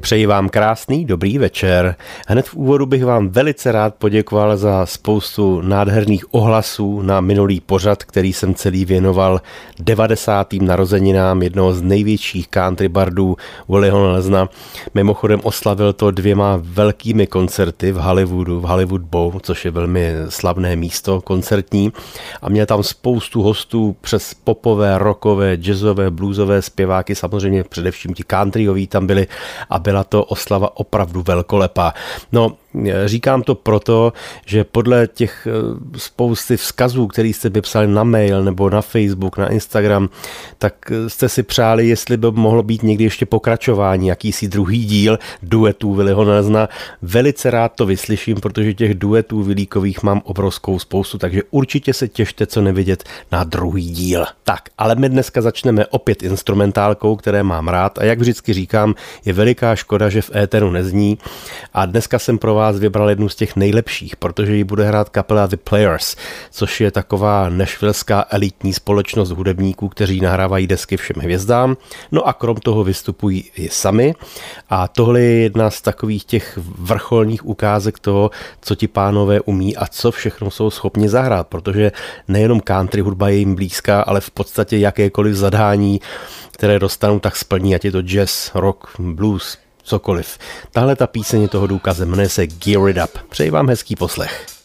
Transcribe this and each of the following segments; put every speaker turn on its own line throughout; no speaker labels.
Přeji vám krásný dobrý večer. Hned v úvodu bych vám velice rád poděkoval za spoustu nádherných ohlasů na minulý pořad, který jsem celý věnoval 90. narozeninám jednoho z největších country bardů Willyho Nelsona. Mimochodem oslavil to dvěma velkými koncerty v Hollywoodu, v Hollywood Bowl, což je velmi slavné místo koncertní. A měl tam spoustu hostů přes popové, rockové, jazzové, bluesové zpěváky, samozřejmě především ti countryoví tam byli a byla to oslava opravdu velkolepá. No, Říkám to proto, že podle těch eh, spousty vzkazů, který jste vypsali na mail nebo na Facebook, na Instagram, tak eh, jste si přáli, jestli by mohlo být někdy ještě pokračování, jakýsi druhý díl duetů Viliho Nelzna. Velice rád to vyslyším, protože těch duetů Vilíkových mám obrovskou spoustu, takže určitě se těšte, co nevidět na druhý díl. Tak, ale my dneska začneme opět instrumentálkou, které mám rád a jak vždycky říkám, je veliká škoda, že v éteru nezní a dneska jsem pro vás vybral jednu z těch nejlepších, protože ji bude hrát kapela The Players, což je taková nešvilská elitní společnost hudebníků, kteří nahrávají desky všem hvězdám. No a krom toho vystupují i sami. A tohle je jedna z takových těch vrcholních ukázek toho, co ti pánové umí a co všechno jsou schopni zahrát, protože nejenom country hudba je jim blízká, ale v podstatě jakékoliv zadání, které dostanou, tak splní, ať je to jazz, rock, blues, cokoliv. Tahle ta píseň je toho důkazem, jmenuje se Gear It Up. Přeji vám hezký poslech.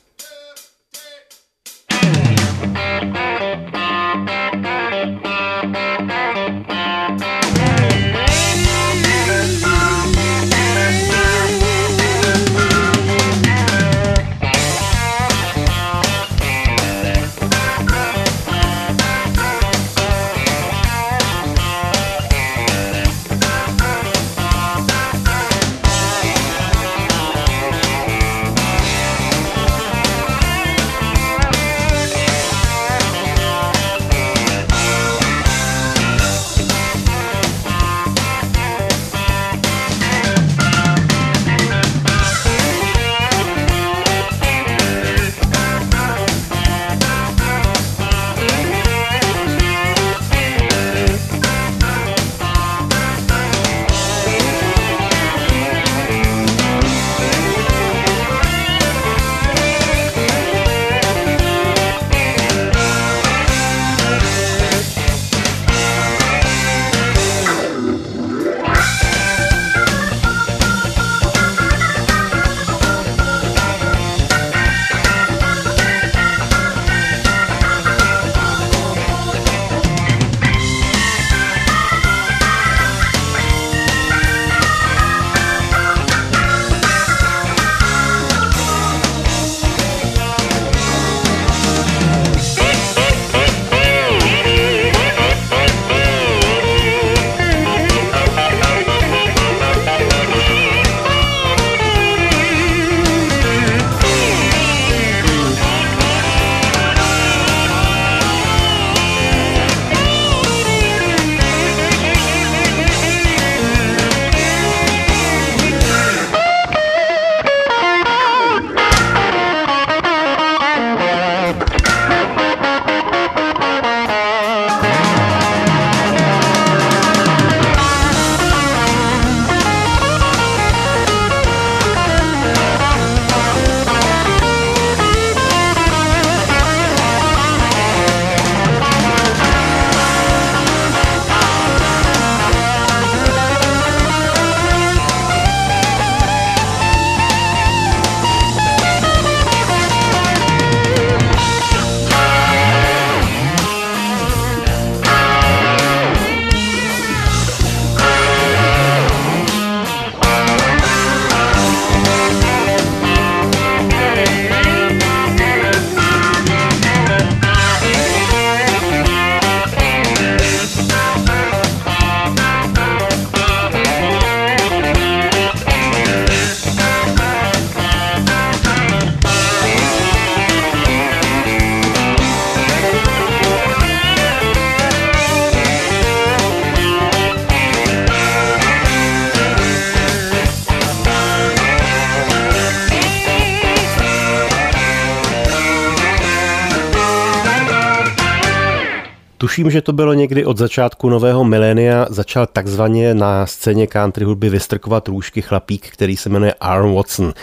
Tuším, že to bylo někdy od začátku nového milénia, začal takzvaně na scéně country hudby vystrkovat růžky chlapík, který se jmenuje Aaron Watson.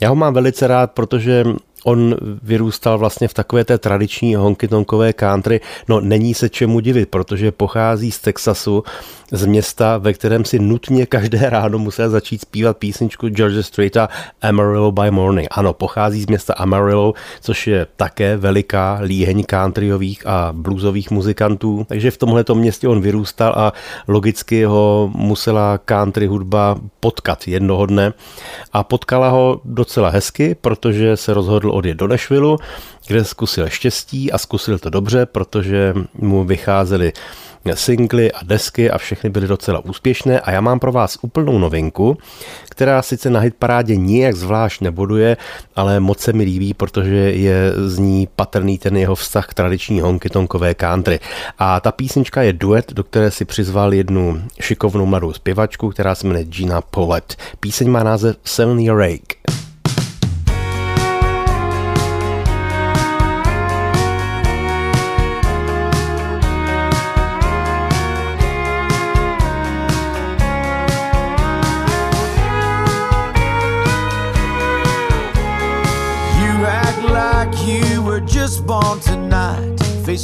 Já ho mám velice rád, protože on vyrůstal vlastně v takové té tradiční honky-tonkové country. No není se čemu divit, protože pochází z Texasu, z města, ve kterém si nutně každé ráno musel začít zpívat písničku George Straita Amarillo by Morning. Ano, pochází z města Amarillo, což je také veliká líheň countryových a bluesových muzikantů. Takže v tomhle městě on vyrůstal a logicky ho musela country hudba potkat jednoho dne. A potkala ho docela hezky, protože se rozhodl odjet do Nashville, kde zkusil štěstí a zkusil to dobře, protože mu vycházely singly a desky a všechny byly docela úspěšné a já mám pro vás úplnou novinku, která sice na hitparádě nijak zvlášť neboduje, ale moc se mi líbí, protože je z ní patrný ten jeho vztah k tradiční honky-tonkové country. A ta písnička je duet, do které si přizval jednu šikovnou mladou zpěvačku, která se jmenuje Gina Polet. Píseň má název Seven Year Rake.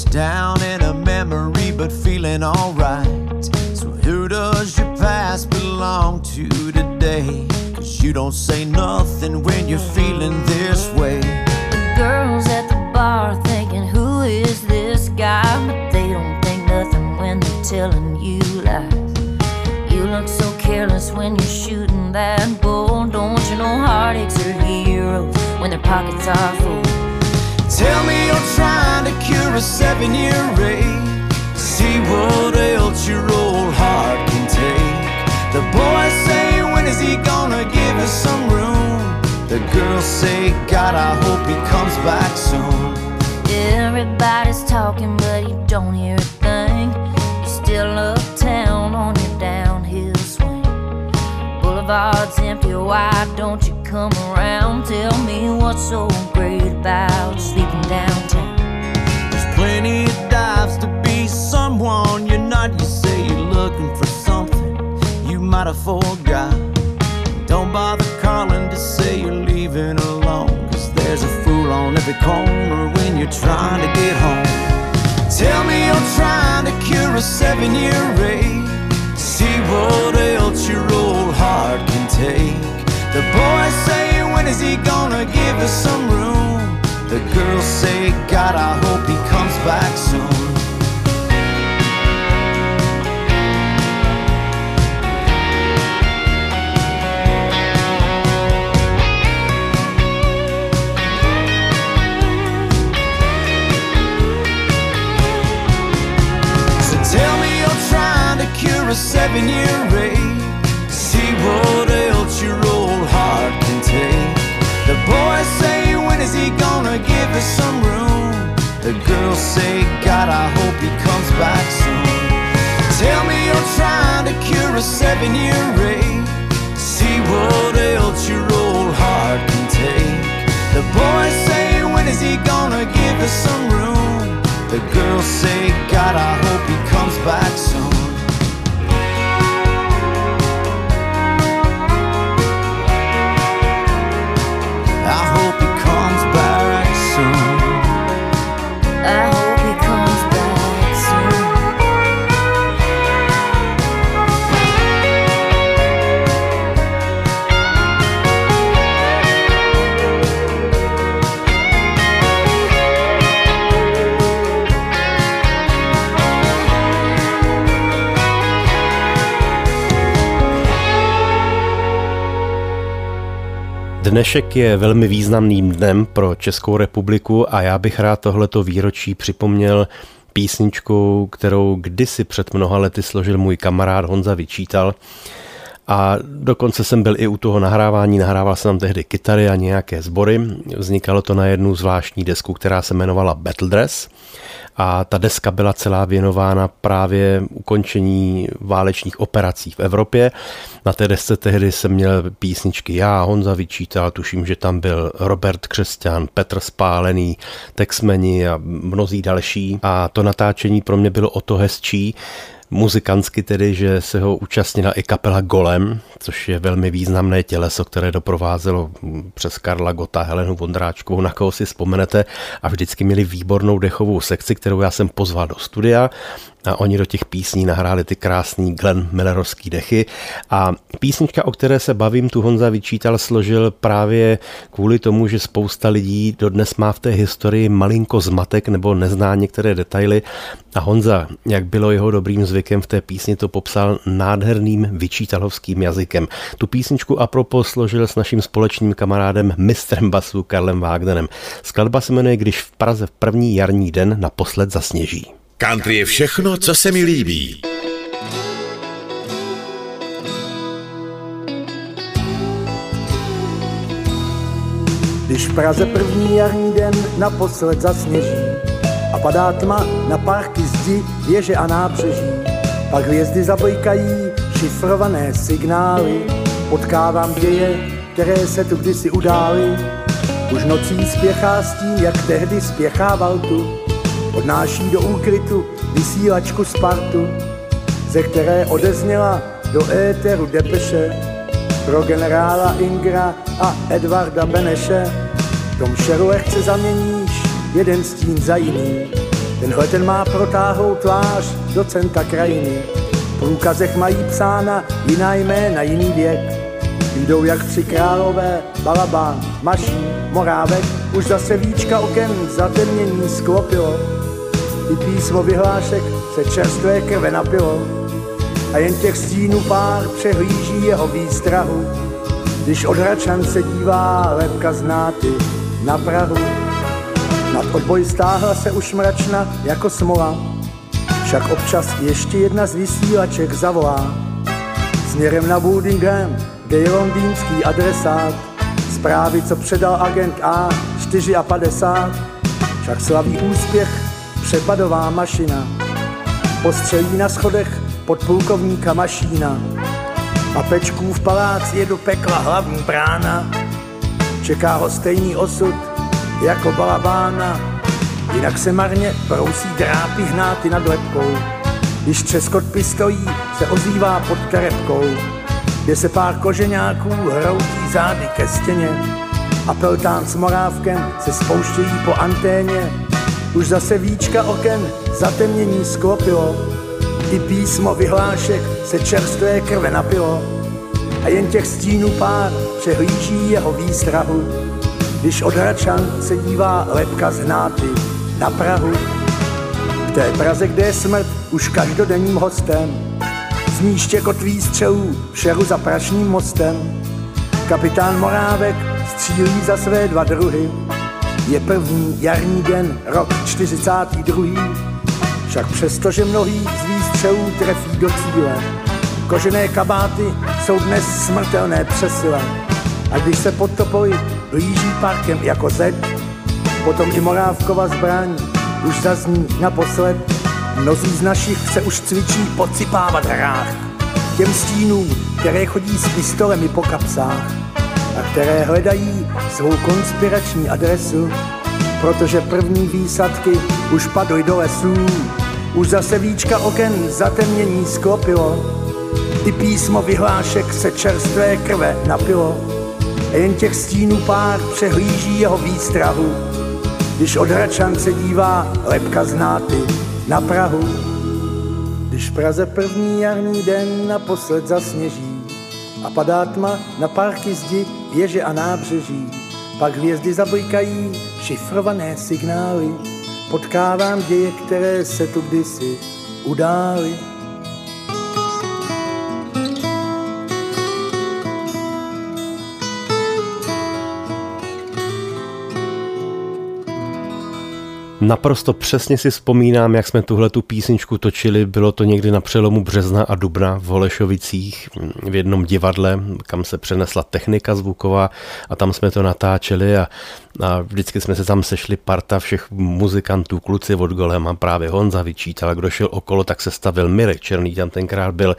Down in a memory, but feeling alright. So, who does your past belong to today? Cause you don't say nothing when you're feeling this way. The girls at the bar thinking, Who is this guy? But they don't think nothing when they're telling you lies. You look so careless when you're shooting that bull. Don't you know heartaches are heroes when their pockets are full? Tell me you're trying to cure a seven year ache. See what else your old heart can take. The boys say, When is he gonna give us some room? The girls say, God, I hope he comes back soon. Everybody's talking, but you don't hear a thing. You're still uptown on your downhill swing. Boulevard's empty, why don't you come around? Tell me what's so great about sleeping downtown. Plenty of dives to be someone you're not. You say you're looking for something you might have forgot. Don't bother calling to say you're leaving alone. Cause there's a fool on every corner when you're trying to get home. Tell me you're trying to cure a seven year rage. See what else your old heart can take. The boys say, when is he gonna give us some room? The girls say, God, I hope he comes back soon. So tell me you're trying to cure a seven year rage. See what else your old heart can take. The boys is he gonna give us some room? The girls say, God, I hope he comes back soon. Tell me you're trying to cure a seven year rage. See what else your old heart can take. The boys say, when is he gonna give us some room? The girls say, God, I hope he comes back soon. Dnešek je velmi významným dnem pro Českou republiku a já bych rád tohleto výročí připomněl písničkou, kterou kdysi před mnoha lety složil můj kamarád Honza Vyčítal. A dokonce jsem byl i u toho nahrávání, nahrával jsem tam tehdy kytary a nějaké sbory. Vznikalo to na jednu zvláštní desku, která se jmenovala Battle Dress. A ta deska byla celá věnována právě ukončení válečných operací v Evropě. Na té desce tehdy jsem měl písničky já, Honza Vyčítal, tuším, že tam byl Robert Křesťan, Petr Spálený, Texmeni a mnozí další. A to natáčení pro mě bylo o to hezčí, muzikantsky tedy, že se ho účastnila i kapela Golem, což je velmi významné těleso, které doprovázelo přes Karla Gota, Helenu Vondráčkovou, na koho si vzpomenete a vždycky měli výbornou dechovou sekci, kterou já jsem pozval do studia a oni do těch písní nahráli ty krásný Glenn Millerovský dechy a písnička, o které se bavím, tu Honza vyčítal, složil právě kvůli tomu, že spousta lidí dodnes má v té historii malinko zmatek nebo nezná některé detaily a Honza, jak bylo jeho dobrým zvykem v té písni, to popsal nádherným vyčítalovským jazykem. Tu písničku apropo složil s naším společným kamarádem mistrem basu Karlem Wagnerem. Skladba se jmenuje Když v Praze v první jarní den naposled zasněží.
Country je všechno, co se mi líbí.
Když v Praze první jarní den naposled zasněží a padá tma na parky zdi, věže a nábřeží, pak hvězdy zabojkají šifrované signály, potkávám děje, které se tu kdysi udály. Už nocí spěchá s tím, jak tehdy spěchával tu, odnáší do úkrytu vysílačku Spartu, ze které odezněla do éteru depeše pro generála Ingra a Edvarda Beneše. V tom šeru lehce zaměníš jeden stín za jiný. Tenhle ten má protáhlou tvář docenta krajiny. V průkazech mají psána jiná jména, jiný věk. Jdou jak tři králové, balabán, maší, morávek, už zase víčka oken zatemnění sklopilo i písmo vyhlášek se čerstvé krve napilo. A jen těch stínů pár přehlíží jeho výstrahu, když od Hračan se dívá lepka znáty na Prahu. Nad odboj stáhla se už mračna jako smola, však občas ještě jedna z vysílaček zavolá. Směrem na Woodingham, kde je londýnský adresát, zprávy, co předal agent A 54, však slaví úspěch přepadová mašina. Postřelí na schodech podplukovníka Mašína. A pečků v palác je do pekla hlavní brána. Čeká ho stejný osud jako balabána. Jinak se marně prousí drápy hnáty nad lepkou. Když třeskot pistojí se ozývá pod terepkou, kde se pár koženáků hroutí zády ke stěně a peltán s morávkem se spouštějí po anténě už zase víčka oken zatemnění sklopilo, i písmo vyhlášek se čerstvé krve napilo. A jen těch stínů pár přehlíží jeho výstrahu, když od Hračan se dívá lepka z hnáty na Prahu. V té Praze, kde je smrt už každodenním hostem, zní štěkot střelů v šeru za Prašným mostem. Kapitán Morávek střílí za své dva druhy, je první jarní den, rok 42. Však přesto, že mnohý z výstřelů trefí do cíle, kožené kabáty jsou dnes smrtelné přesile. A když se pod topoli blíží parkem jako zeď, potom i Morávkova zbraň už zazní naposled. Mnozí z našich se už cvičí podsypávat hrách, těm stínům, které chodí s pistolemi po kapsách které hledají svou konspirační adresu, protože první výsadky už padly do lesů, už zase víčka oken zatemnění sklopilo, i písmo vyhlášek se čerstvé krve napilo a jen těch stínů pár přehlíží jeho výstrahu, když od Hračan se dívá lepka znáty na Prahu. Když v Praze první jarní den naposled zasněží, a padá tma na parky zdi, věže a nábřeží. Pak hvězdy zabojkají šifrované signály, potkávám děje, které se tu kdysi udály.
Naprosto přesně si vzpomínám, jak jsme tuhle tu písničku točili. Bylo to někdy na přelomu března a dubna v Holešovicích v jednom divadle, kam se přenesla technika zvuková a tam jsme to natáčeli a, a vždycky jsme se tam sešli parta všech muzikantů, kluci od Golema, právě Honza vyčítal, kdo šel okolo, tak se stavil Mirek Černý, tam tenkrát byl.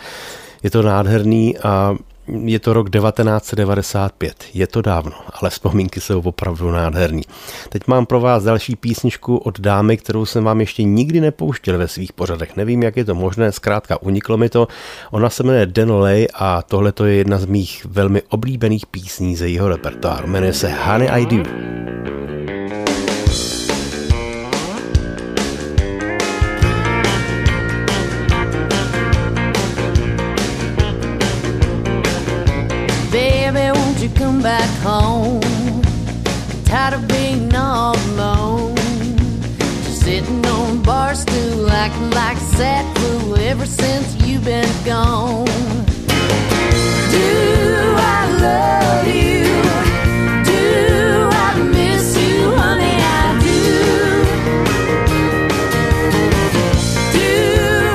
Je to nádherný a je to rok 1995, je to dávno, ale vzpomínky jsou opravdu nádherný. Teď mám pro vás další písničku od dámy, kterou jsem vám ještě nikdy nepouštěl ve svých pořadech. Nevím, jak je to možné, zkrátka uniklo mi to. Ona se jmenuje Denolay a tohle to je jedna z mých velmi oblíbených písní ze jeho repertoáru. Jmenuje se Honey I Do. Back home. Tired of being all alone. Just sitting on a bar stool, acting like a sad fool ever since you've been gone. Do I love you?
Do I miss you? Honey, I do. Do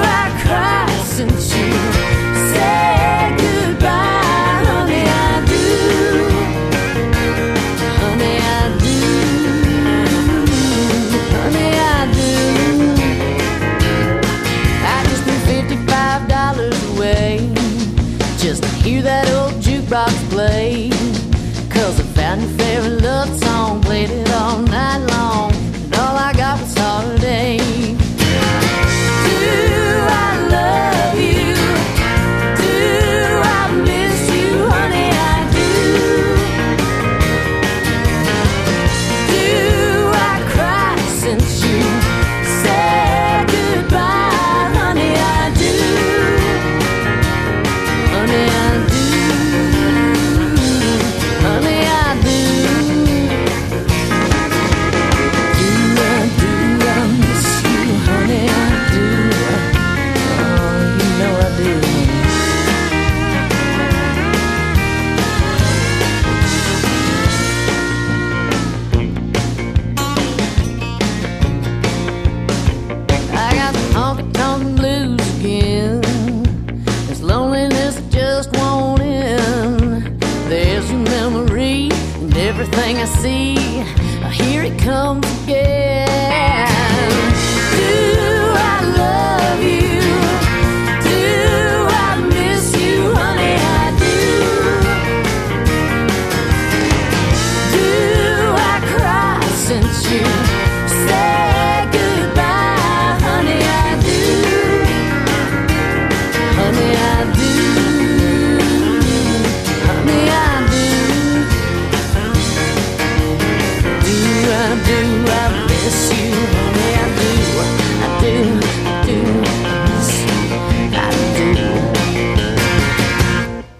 I cry since you?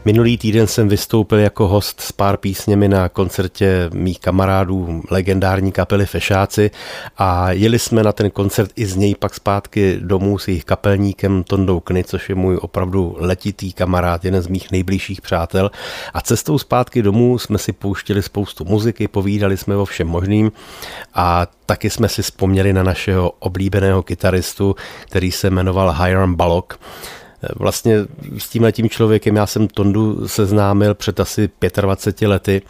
Minulý týden jsem vystoupil jako host s pár písněmi na koncertě mých kamarádů legendární kapely Fešáci a jeli jsme na ten koncert i z něj pak zpátky domů s jejich kapelníkem Tondou Kny, což je můj opravdu letitý kamarád, jeden z mých nejbližších přátel. A cestou zpátky domů jsme si pouštěli spoustu muziky, povídali jsme o všem možným a taky jsme si vzpomněli na našeho oblíbeného kytaristu, který se jmenoval Hiram Balok. Vlastně s tímhle tím člověkem já jsem Tondu seznámil před asi 25 lety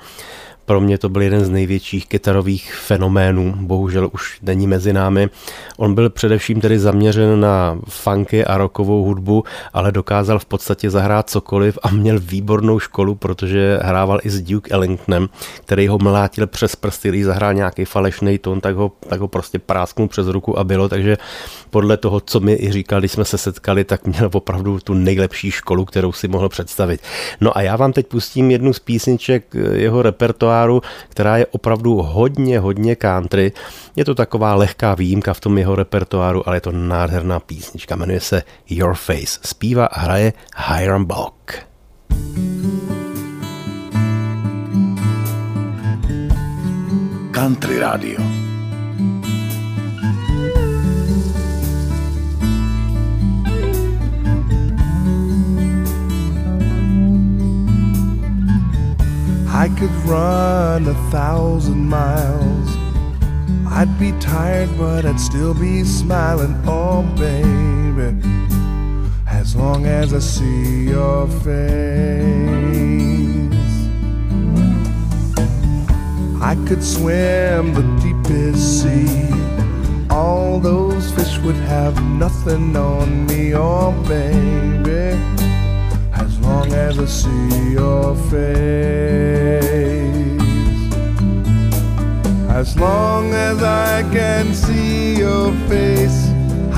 pro mě to byl jeden z největších kytarových fenoménů, bohužel už není mezi námi. On byl především tedy zaměřen na funky a rockovou hudbu, ale dokázal v podstatě zahrát cokoliv a měl výbornou školu, protože hrával i s Duke Ellingtonem, který ho mlátil přes prsty, když zahrál nějaký falešný tón, tak ho, tak ho prostě prásknul přes ruku a bylo, takže podle toho, co mi i říkal, když jsme se setkali, tak měl opravdu tu nejlepší školu, kterou si mohl představit. No a já vám teď pustím jednu z písniček jeho repertoáru, repertoáru, která je opravdu hodně, hodně country. Je to taková lehká výjimka v tom jeho repertoáru, ale je to nádherná písnička. Jmenuje se Your Face. Zpívá a hraje Hiram Bulk.
Country Radio.
I could run a thousand miles. I'd be tired, but I'd still be smiling, oh baby, as long as I see your face. I could swim the deepest sea. All those fish would have nothing on me, oh baby, long as I see your face. As long as I can see your face,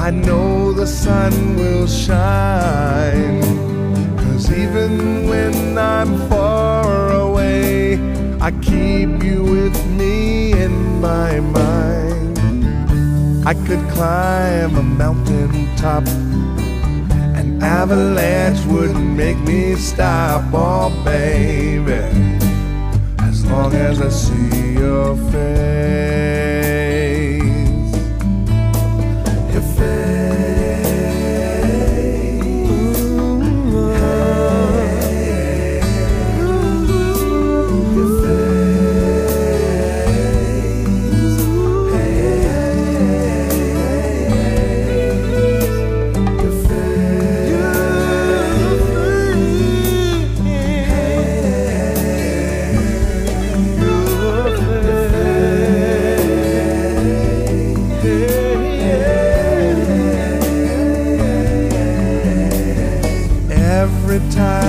I know the sun will shine. Cause even when I'm far away, I keep you with me in my mind. I could climb a mountain top. An avalanche wouldn't make me stop, oh baby. As long as I see your face.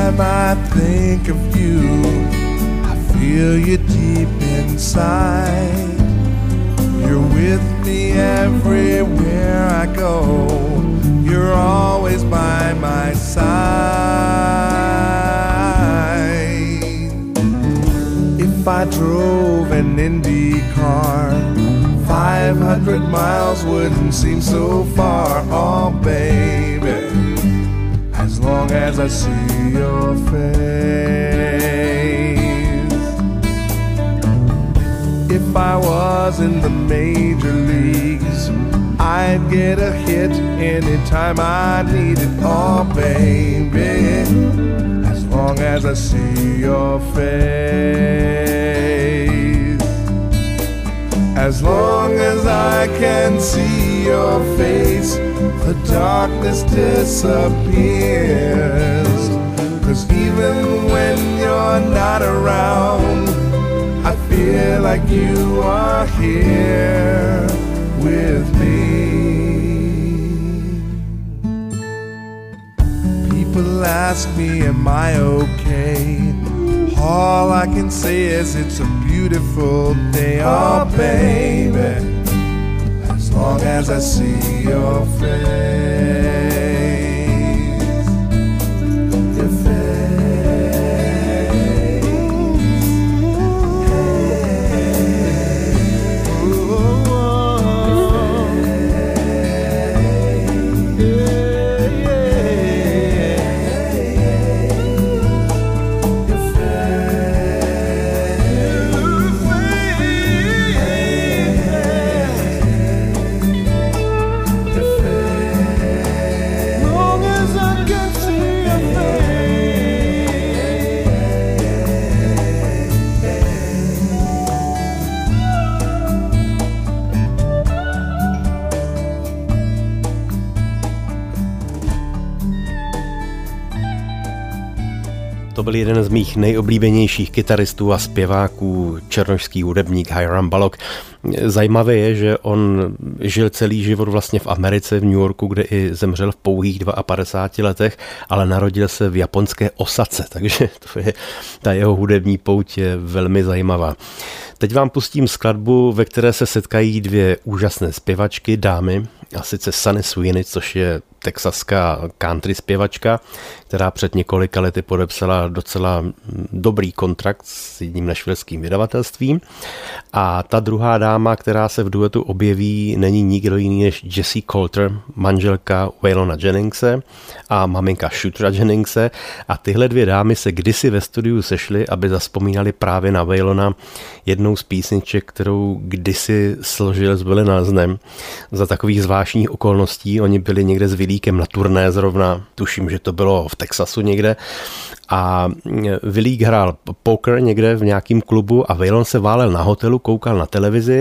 Time I think of you, I feel you deep inside. You're with me everywhere I go. You're always by my side. If I drove an Indy car, 500 miles wouldn't seem so far. Oh, baby as as I see your face. If I was in the major leagues, I'd get a hit anytime I need it. Oh, baby, as long as I see your face. As long as I can see your face, the darkness disappears. Cause even when you're not around, I feel like you are here with me. People ask me, Am I okay? All I can say is it's a beautiful day, oh baby. As long as I see your face,
To byl jeden z mých nejoblíbenějších kytaristů a zpěváků, černošský hudebník Hiram Balok. Zajímavé je, že on žil celý život vlastně v Americe, v New Yorku, kde i zemřel v pouhých 52 letech, ale narodil se v japonské Osace, takže to je, ta jeho hudební pouť je velmi zajímavá. Teď vám pustím skladbu, ve které se setkají dvě úžasné zpěvačky, dámy, a sice Sunny Sweeney, což je texaská country zpěvačka, která před několika lety podepsala docela dobrý kontrakt s jedním nešvilským vydavatelstvím. A ta druhá dáma, která se v duetu objeví, není nikdo jiný než Jessie Coulter, manželka Waylona Jenningse a maminka Shootera Jenningse. A tyhle dvě dámy se kdysi ve studiu sešly, aby zaspomínali právě na Waylona jednou z písniček, kterou kdysi složil s Willie Nelsonem. Za takových zvláštních okolností oni byli někde s Vilíkem na turné zrovna, tuším, že to bylo v Texasu někde a Vilík hrál poker někde v nějakém klubu a Waylon se válel na hotelu, koukal na televizi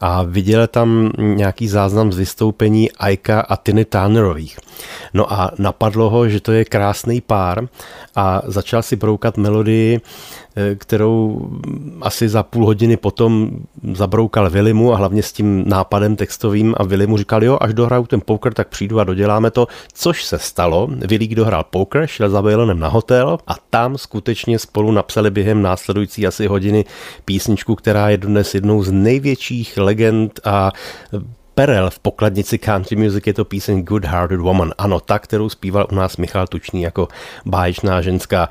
a viděl tam nějaký záznam z vystoupení Aika a Tiny Turnerových. No a napadlo ho, že to je krásný pár a začal si broukat melodii, eh, kterou asi za půl hodiny potom zabroukal Vilimu a hlavně s tím nápadem textovým a Vilimu říkal, jo, až dohraju ten poker, tak přijdu a doděláme to, což se stalo. Vilík dohrál poker, šel za Vailenem na hotel a tam skutečně spolu napsali během následující asi hodiny písničku, která je dnes jednou z největších legend a Perel v pokladnici country music je to píseň Good Hearted Woman. Ano, ta, kterou zpíval u nás Michal Tučný jako báječná ženská.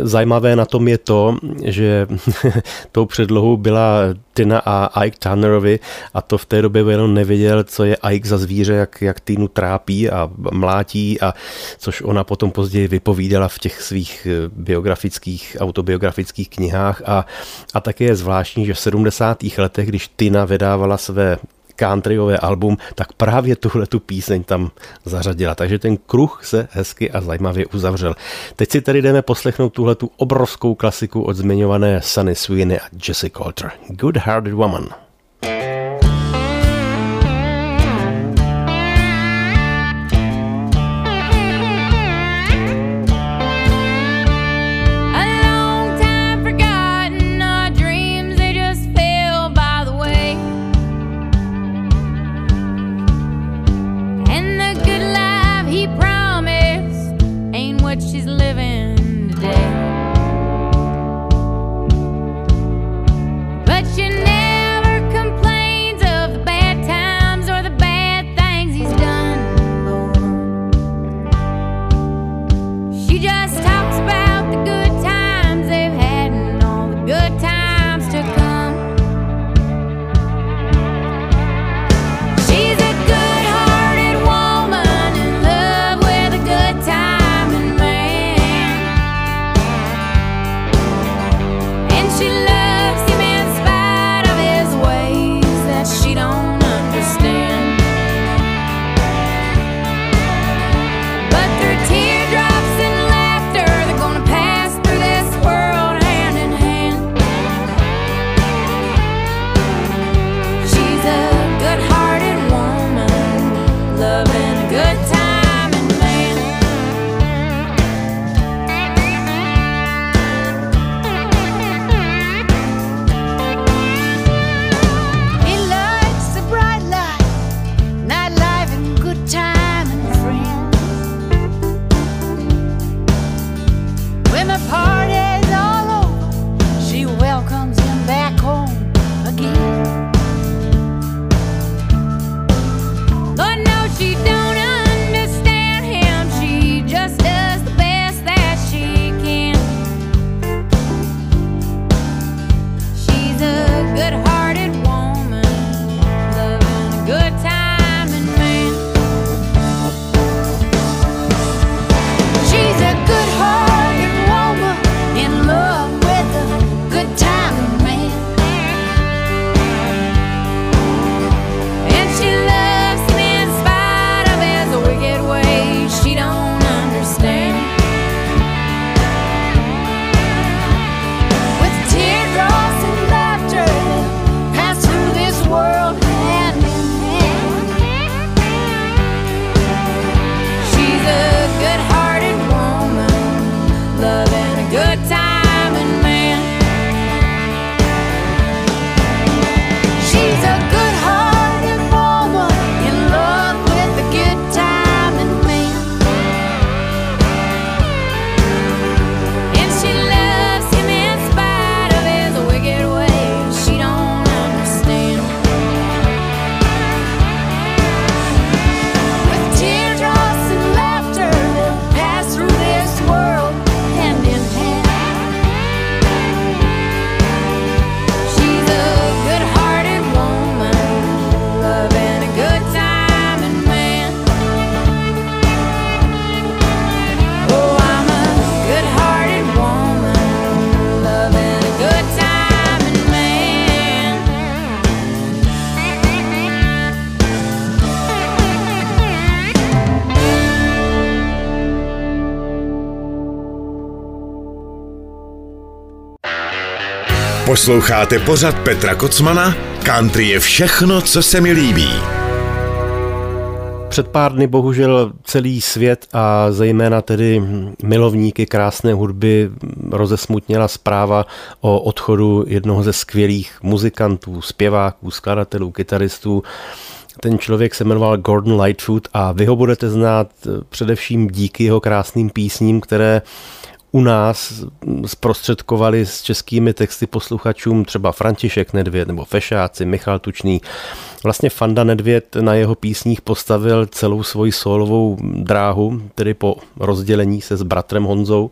Zajímavé na tom je to, že tou předlohou byla Tina a Ike Turnerovi a to v té době jenom nevěděl, co je Ike za zvíře, jak, jak Tinu trápí a mlátí a což ona potom později vypovídala v těch svých eh, biografických, autobiografických knihách a, a také je zvláštní, že v 70. letech, když Tina vydávala své countryové album, tak právě tuhle tu píseň tam zařadila. Takže ten kruh se hezky a zajímavě uzavřel. Teď si tedy jdeme poslechnout tuhle tu obrovskou klasiku od zmiňované Sunny Sweeney a Jesse Coulter. Good Hearted Woman.
Posloucháte pořad Petra Kocmana Country je všechno, co se mi líbí.
Před pár dny bohužel celý svět a zejména tedy milovníky krásné hudby rozesmutněla zpráva o odchodu jednoho ze skvělých muzikantů, zpěváků, skladatelů, kytaristů. Ten člověk se jmenoval Gordon Lightfoot a vy ho budete znát především díky jeho krásným písním, které u nás zprostředkovali s českými texty posluchačům třeba František Nedvěd nebo Fešáci, Michal Tučný. Vlastně Fanda Nedvěd na jeho písních postavil celou svoji solovou dráhu, tedy po rozdělení se s bratrem Honzou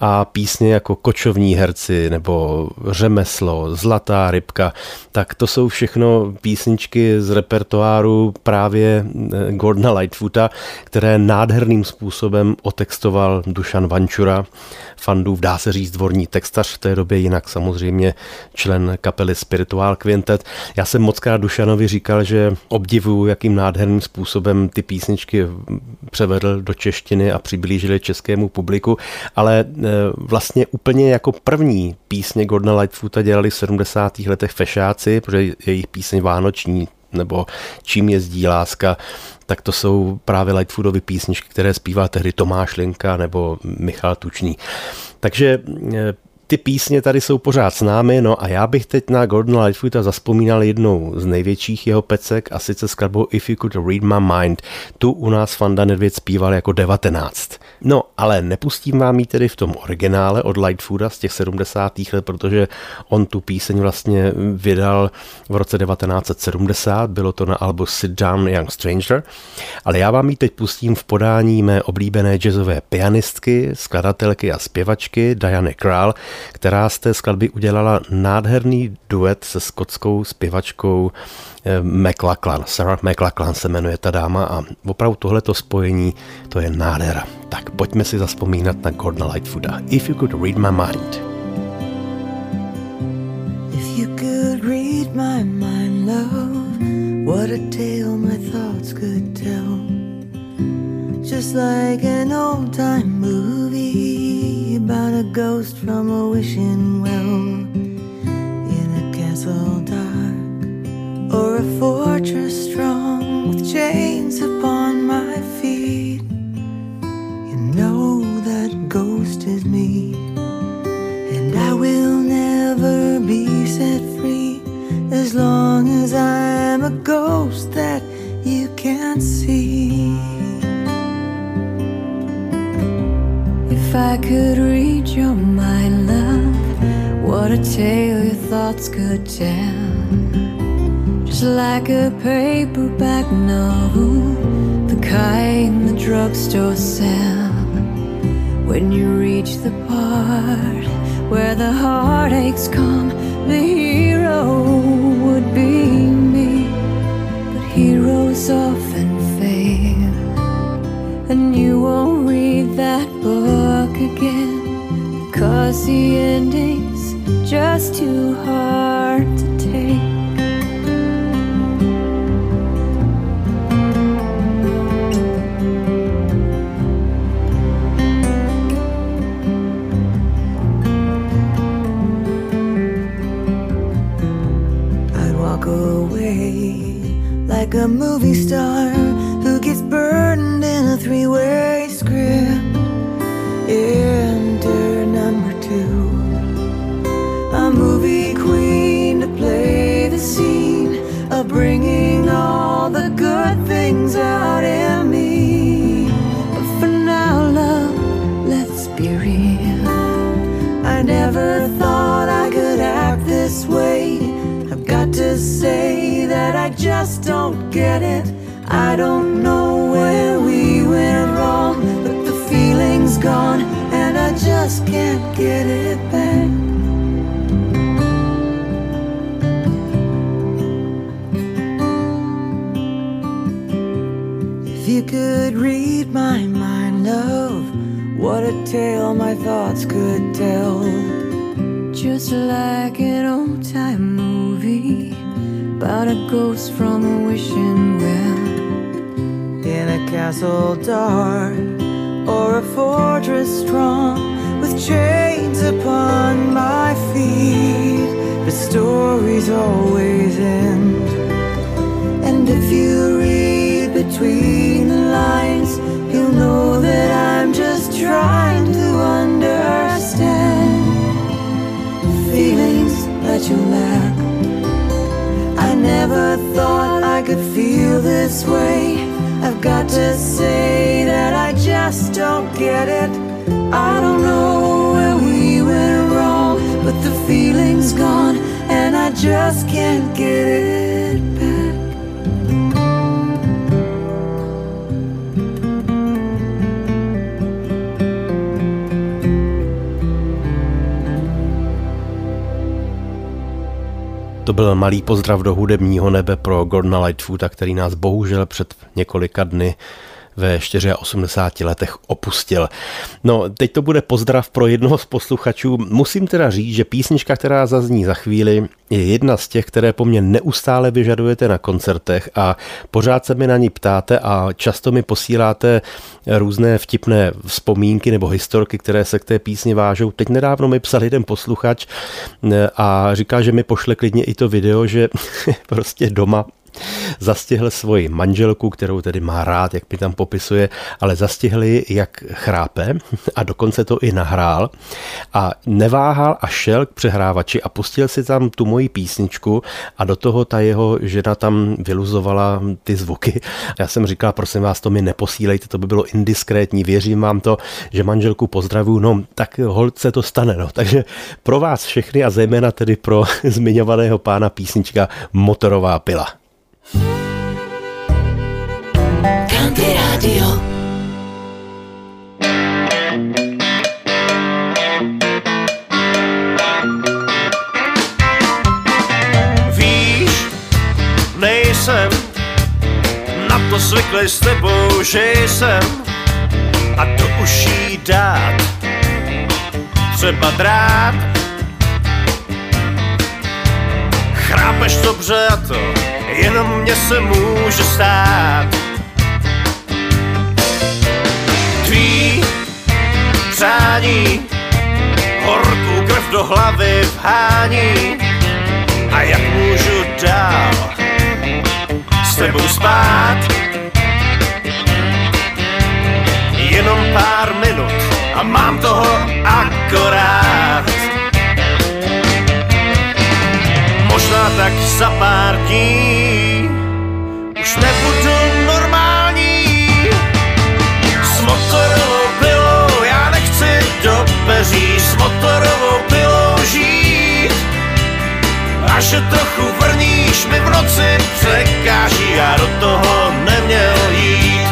a písně jako Kočovní herci nebo Řemeslo, Zlatá rybka, tak to jsou všechno písničky z repertoáru právě eh, Gordona Lightfoota, které nádherným způsobem otextoval Dušan Vančura fandův, dá se říct dvorní textař v té době, jinak samozřejmě člen kapely Spiritual Quintet. Já jsem moc krát Dušanovi říkal, že obdivuju, jakým nádherným způsobem ty písničky převedl do češtiny a přiblížili českému publiku, ale e, vlastně úplně jako první písně Gordona Lightfoota dělali v 70. letech fešáci, protože jejich píseň Vánoční nebo Čím jezdí láska, tak to jsou právě Lightfoodovy písničky, které zpívá tehdy Tomáš Linka nebo Michal Tučný. Takže eh, ty písně tady jsou pořád s námi, no a já bych teď na Gordon Lightfoota zaspomínal jednou z největských jeho pecek a sice skladbou If You Could Read My Mind. Tu u nás Fanda Nedvěd zpíval jako 19. No, ale nepustím vám ji tedy v tom originále od Lightfooda z těch 70. let, protože on tu píseň vlastně vydal v roce 1970, bylo to na albu Sit Down Young Stranger, ale já vám ji teď pustím v podání mé oblíbené jazzové pianistky, skladatelky a zpěvačky Diany Král, která z té skladby udělala nádherný duet se skotskou zpěvačkou eh, McLachlan. Sarah McLachlan se jmenuje ta dáma a opravdu tohleto spojení, to je nádhera. Tak pojďme si zaspomínat na Gordona Lightfooda. If you could read my mind. If you could read my mind, love, what a tale my thoughts could tell. Just like an old time movie ghost from a wishing well in a castle dark or a fortress strong with chains upon my feet. You know that ghost is me, and I will never be set free as long as I am a ghost that you can't see. If I could read your mind, love, what a tale your thoughts could tell. Just like a paperback novel, the kind the drugstore sell. When you reach the part where the heartaches come, the hero would be me. But heroes often fail, and you won't read that the ending's just too hard to take. I'd walk away like a movie star To byl malý pozdrav do hudebního nebe pro Gordona Lightfoota, který nás bohužel před několika dny ve 84 letech opustil. No, teď to bude pozdrav pro jednoho z posluchačů. Musím teda říct, že písnička, která zazní za chvíli, je jedna z těch, které po mně neustále vyžadujete na koncertech a pořád se mi na ní ptáte a často mi posíláte různé vtipné vzpomínky nebo historky, které se k té písni vážou. Teď nedávno mi psal jeden posluchač a říká, že mi pošle klidně i to video, že prostě doma Zastihl svoji manželku, kterou tedy má rád, jak mi tam popisuje, ale zastihl ji, jak chrápe a dokonce to i nahrál a neváhal a šel k přehrávači a pustil si tam tu moji písničku a do toho ta jeho žena tam vyluzovala ty zvuky. Já jsem říkal, prosím vás, to mi neposílejte, to by bylo indiskrétní, věřím vám to, že manželku pozdravuju, no tak hold se to stane, no. Takže pro vás všechny a zejména tedy pro zmiňovaného pána písnička Motorová pila.
Country Radio.
Víš, nejsem na to zvyklý s tebou, že jsem a do uší dát třeba drát. Chrápeš dobře a to jenom mě se může stát. Tvý přání horkou krev do hlavy vhání a jak já do toho neměl jít.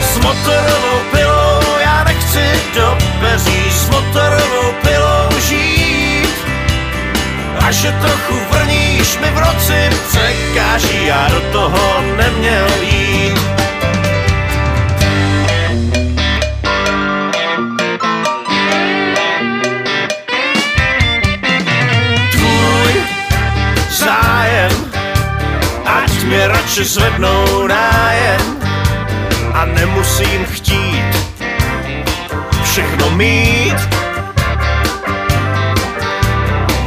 S motorovou pilou já nechci do peří, s motorovou pilou žít. A že trochu vrníš mi v noci překáží, já do toho neměl jít. Radši zvednou nájem a nemusím chtít všechno mít.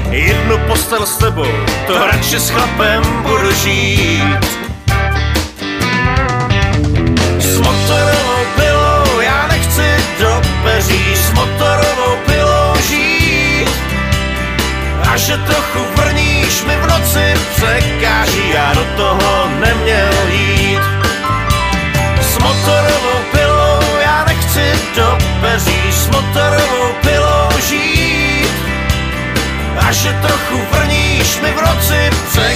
Jednu postel s tebou, to radši s chlapem budu žít. S motorovou pilou já nechci do peří, s motorovou pilou žít. A že trochu vrníš mi v noci překáží, já do toho neměl jít. S motorovou pilou já nechci do peří, s motorovou pilou žít. A že trochu vrníš mi v noci překáží,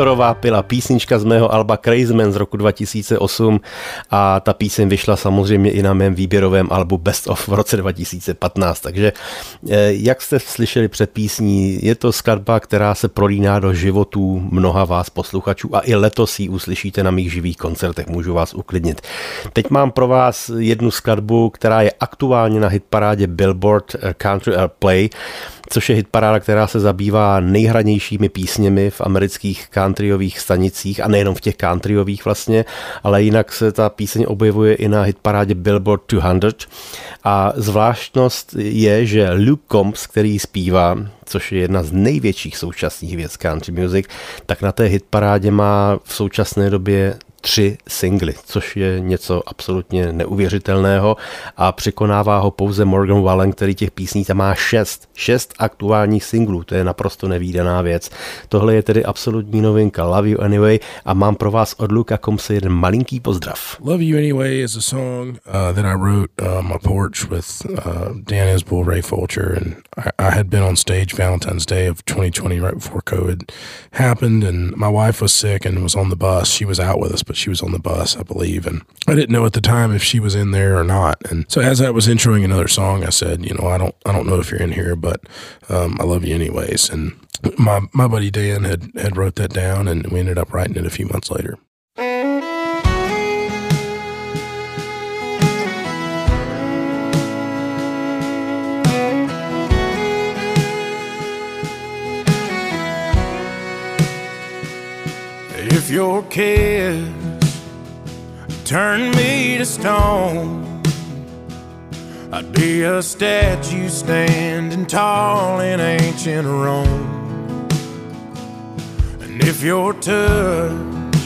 Motorová pila, písnička z mého alba Crazy Man z roku 2008 a ta píseň vyšla samozřejmě i na mém výběrovém albu Best of v roce 2015. Takže eh, jak jste slyšeli před písní, je to skladba, která se prolíná do životů mnoha vás posluchačů a i letos ji uslyšíte na mých živých koncertech, můžu vás uklidnit. Teď mám pro vás jednu skladbu, která je aktuálně na hitparádě Billboard eh, Country Play což je hitparáda, která se zabývá nejhranějšími písněmi v amerických countryových stanicích a nejenom v těch countryových vlastně, ale jinak se ta píseň objevuje i na hitparádě Billboard 200 a zvláštnost je, že Luke Combs, který zpívá, což je jedna z největších současných věc country music, tak na té hitparádě má v současné době tři singly, což je něco absolutně neuvěřitelného a překonává ho pouze Morgan Wallen, který těch písní tam má šest. Šest aktuálních singlů, to je naprosto nevýdaná věc. Tohle je tedy absolutní novinka Love You Anyway a mám pro vás od Luka Komse jeden malinký pozdrav.
Love You Anyway is a song uh, that I wrote uh, my porch with uh, Dan Isbell, Ray Fulcher, and I, I had been on stage Valentine's Day of 2020 right before COVID happened, and my wife was sick and was on the bus. She was out with us, but she was on the bus, I believe. And I didn't know at the time if she was in there or not. And so as I was introing another song, I said, you know, I don't, I don't know if you're in here, but um, I love you anyways. And my my buddy Dan had had wrote that down, and we ended up writing it a few months later.
If your kids turn me to stone, I'd be a statue standing tall in ancient Rome. And if your touch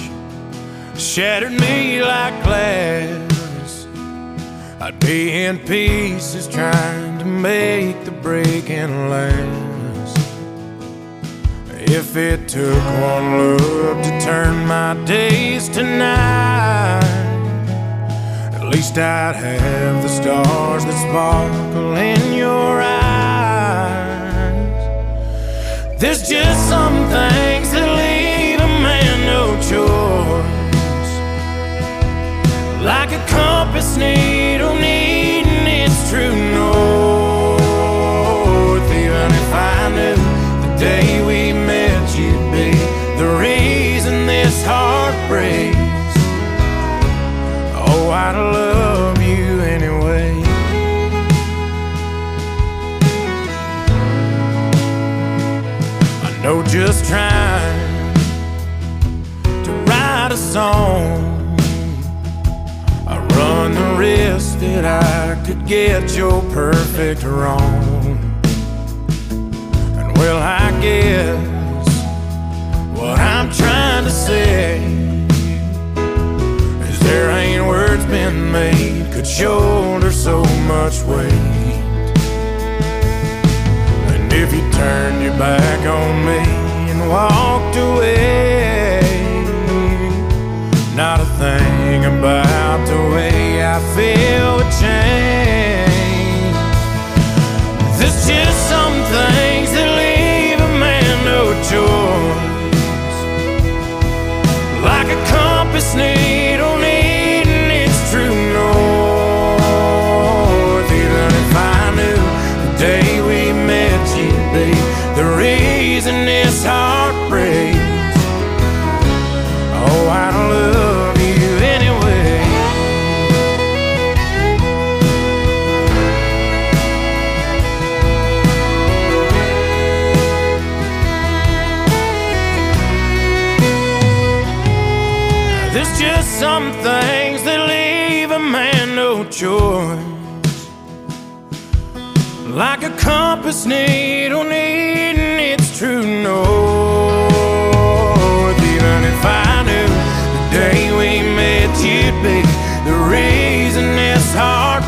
shattered me like glass, I'd be in pieces trying to make the breaking last. If it took one look to turn my days to night, least I'd have the stars that sparkle in your eyes. There's just some things that leave a man no choice, like a compass needle that I could get your perfect wrong. And well, I guess what I'm trying to say is there ain't words been made could shoulder so much weight. And if you turned your back on me and walked away, not a thing about the way feel would change. There's just some things that leave a man no choice. Like a compass needle choice. Like a compass needle needing its true north. Even if I knew the day we met you'd be the reason this heart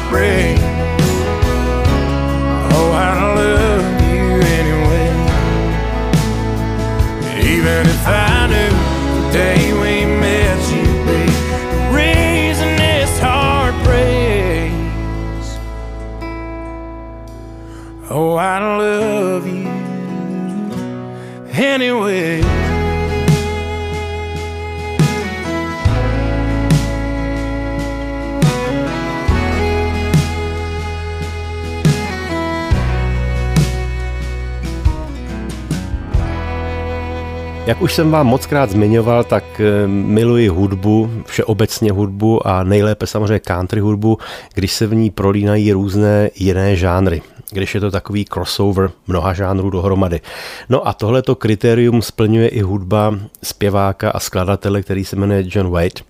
anyway.
Jak už jsem vám mockrát zmiňoval, tak eh, miluji hudbu, všeobecně hudbu a nejlépe samozřejmě country hudbu, když se v ní prolínají různé jiné žánry když je to takový crossover mnoha žánrů dohromady. No a tohleto kritérium splňuje i hudba zpěváka a skladatele, který se jmenuje John Wade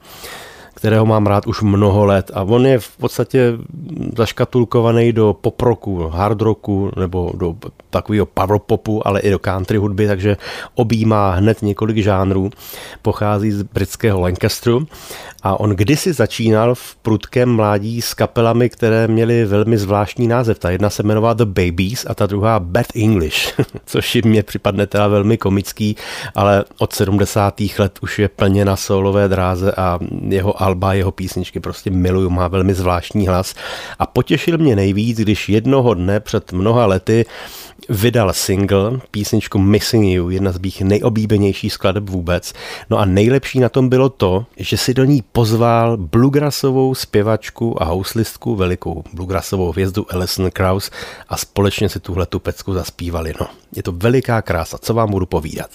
kterého mám rád už mnoho let a on je v podstatě zaškatulkovaný do poproku, hard rocku nebo do takového power popu, ale i do country hudby, takže objímá hned několik žánrů. Pochází z britského Lancasteru a on kdysi začínal v prudkém mládí s kapelami, které měly velmi zvláštní název. Ta jedna se jmenovala The Babies a ta druhá Bad English, což mě připadne teda velmi komický, ale od 70. let už je plně na solové dráze a jeho alba, jeho písničky prostě miluju, má velmi zvláštní hlas. A potěšil mě nejvíc, když jednoho dne před mnoha lety vydal single, písničku Missing You, jedna z mých nejoblíbenějších skladeb vůbec. No a nejlepší na tom bylo to, že si do ní pozval bluegrassovou zpěvačku a houslistku, velikou bluegrassovou hvězdu Alison Krauss a společně si tuhle tu pecku zaspívali. No, je to veliká krása, co vám budu povídat.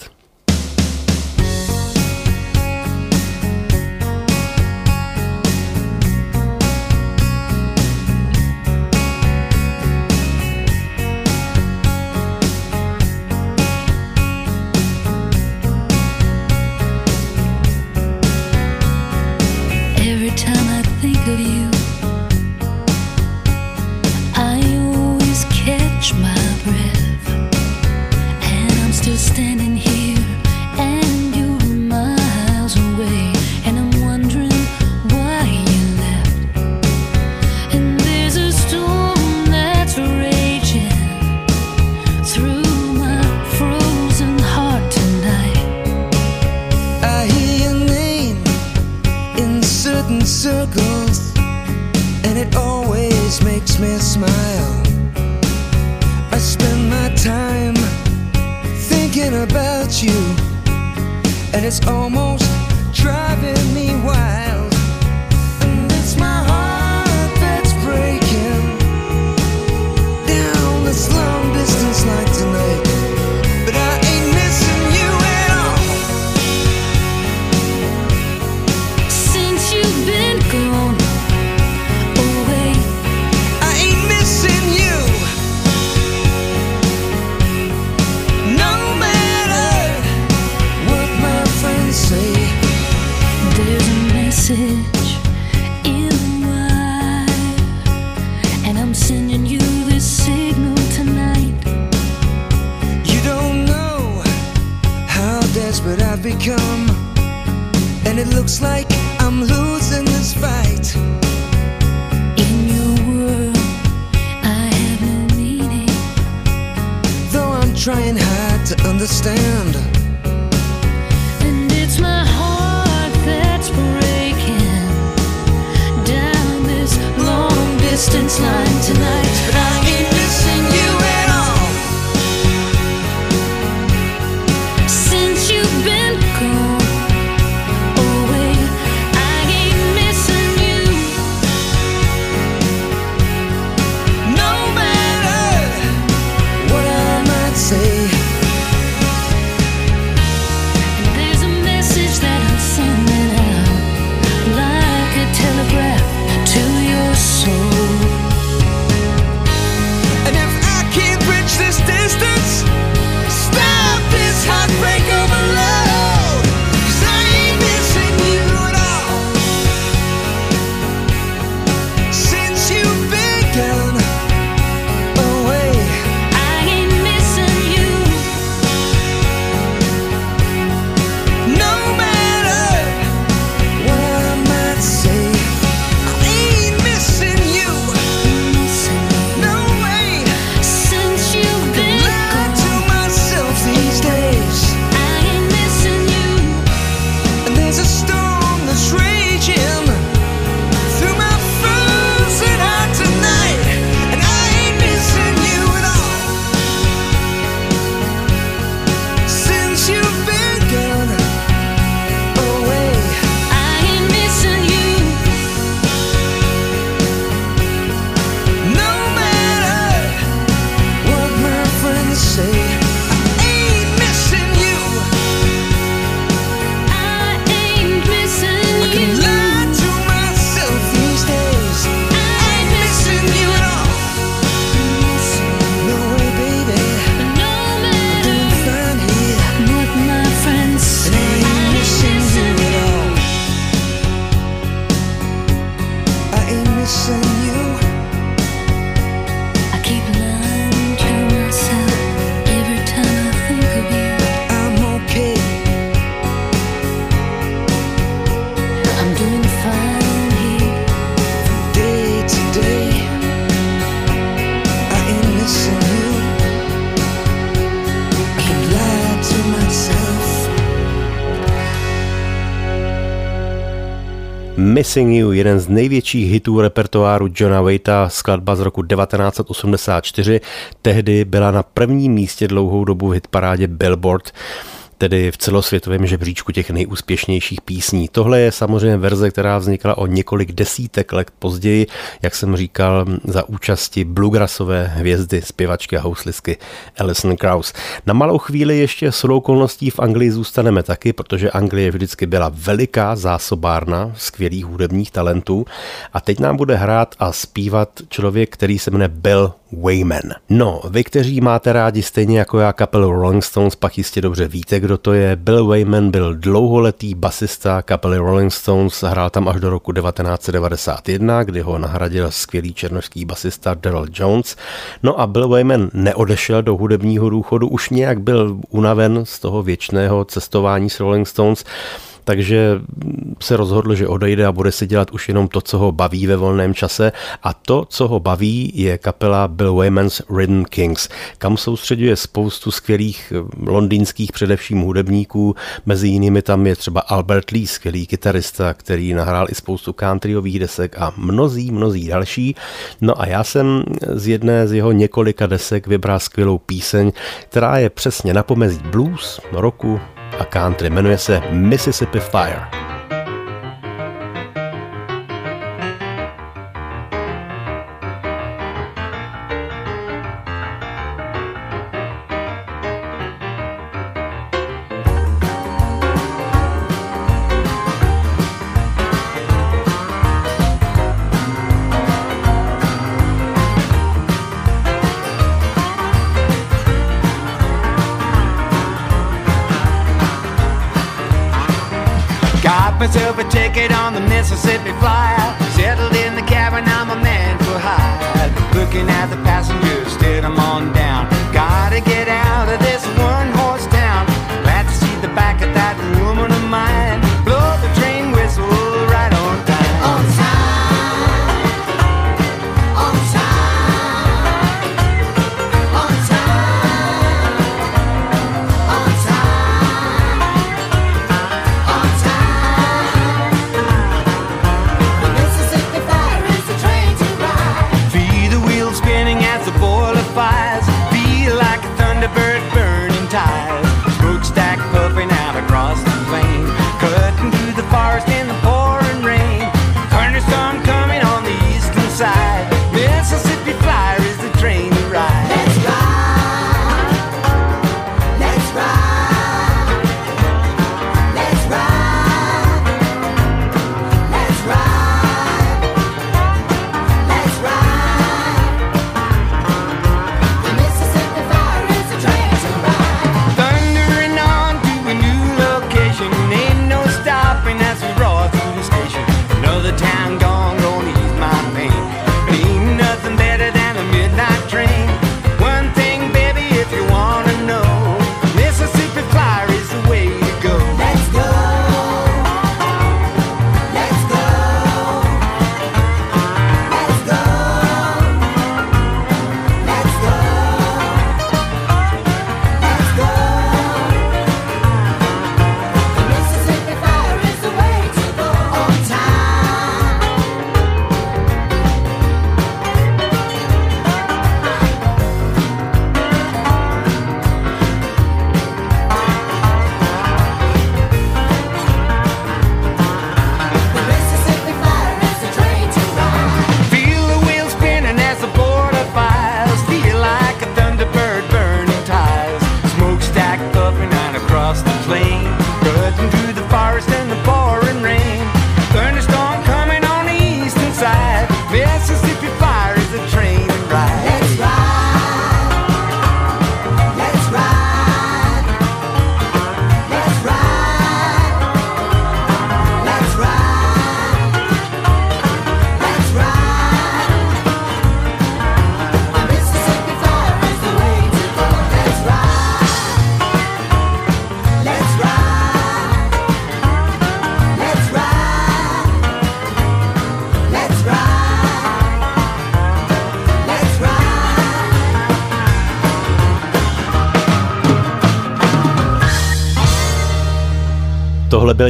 Missing You, jeden z největších hitů repertoáru Johna Waita, skladba z roku 1984. Tehdy byla na prvním místě dlouhou dobu v hitparádě Billboard tedy v celosvětovém žebříčku těch nejúspěšnějších písní. Tohle je samozřejmě verze, která vznikla o několik desítek let později, jak jsem říkal, za účasti bluegrassové hvězdy, zpěvačky a houslisky Alison Krauss. Na malou chvíli ještě s okolností v Anglii zůstaneme taky, protože Anglie vždycky byla veliká zásobárna skvělých hudebních talentů a teď nám bude hrát a zpívat člověk, který se jmenuje Bill Wayman. No, vy, kteří máte rádi stejně jako já kapelu Rolling Stones, pak jistě dobře víte, kdo to je. Bill Wayman byl dlouholetý basista kapely Rolling Stones, hrál tam až do roku 1991, kdy ho nahradil skvělý černošský basista Daryl Jones. No a Bill Wayman neodešel do hudebního důchodu, už nějak byl unaven z toho věčného cestování s Rolling Stones, takže se rozhodl, že odejde a bude si dělat už jenom to, co ho baví ve volném čase a to, co ho baví, je kapela Bill Wayman's Rhythm Kings, kam soustředuje spoustu skvělých eh, londýnských především hudebníků, mezi jinými tam je třeba Albert Lee, skvělý kytarista, který nahrál i spoustu countryových desek a mnozí, mnozí další. No a já jsem z jedné z jeho několika desek vybral skvělou píseň, která je přesně na pomezí blues, roku, a country. Jmenuje se Mississippi Fire.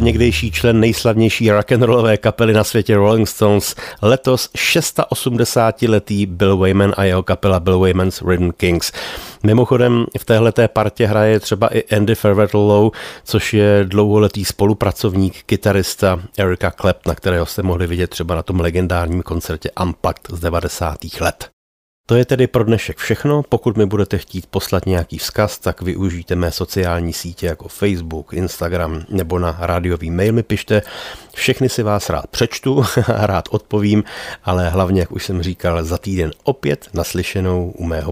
Někdejší člen nejslavnější rock'n'rollové kapely na světě Rolling Stones, letos 680-letý Bill Wayman a jeho kapela Bill Wayman's Rhythm Kings. Mimochodem v téhleté partě hraje třeba i Andy Fairweather což je dlouholetý spolupracovník kytarista Erika Claptona, kterého jste mohli vidět třeba na tom legendárním koncertě Unplugged z 90. let. To je tedy pro dnešek všechno. Pokud mi budete chtít poslat nějaký vzkaz, tak využijte mé sociální sítě jako Facebook, Instagram nebo na rádiový mail mi pište. Všechny si vás rád přečtu a rád odpovím, ale hlavně, jak už jsem říkal, za týden opět naslyšenou u mého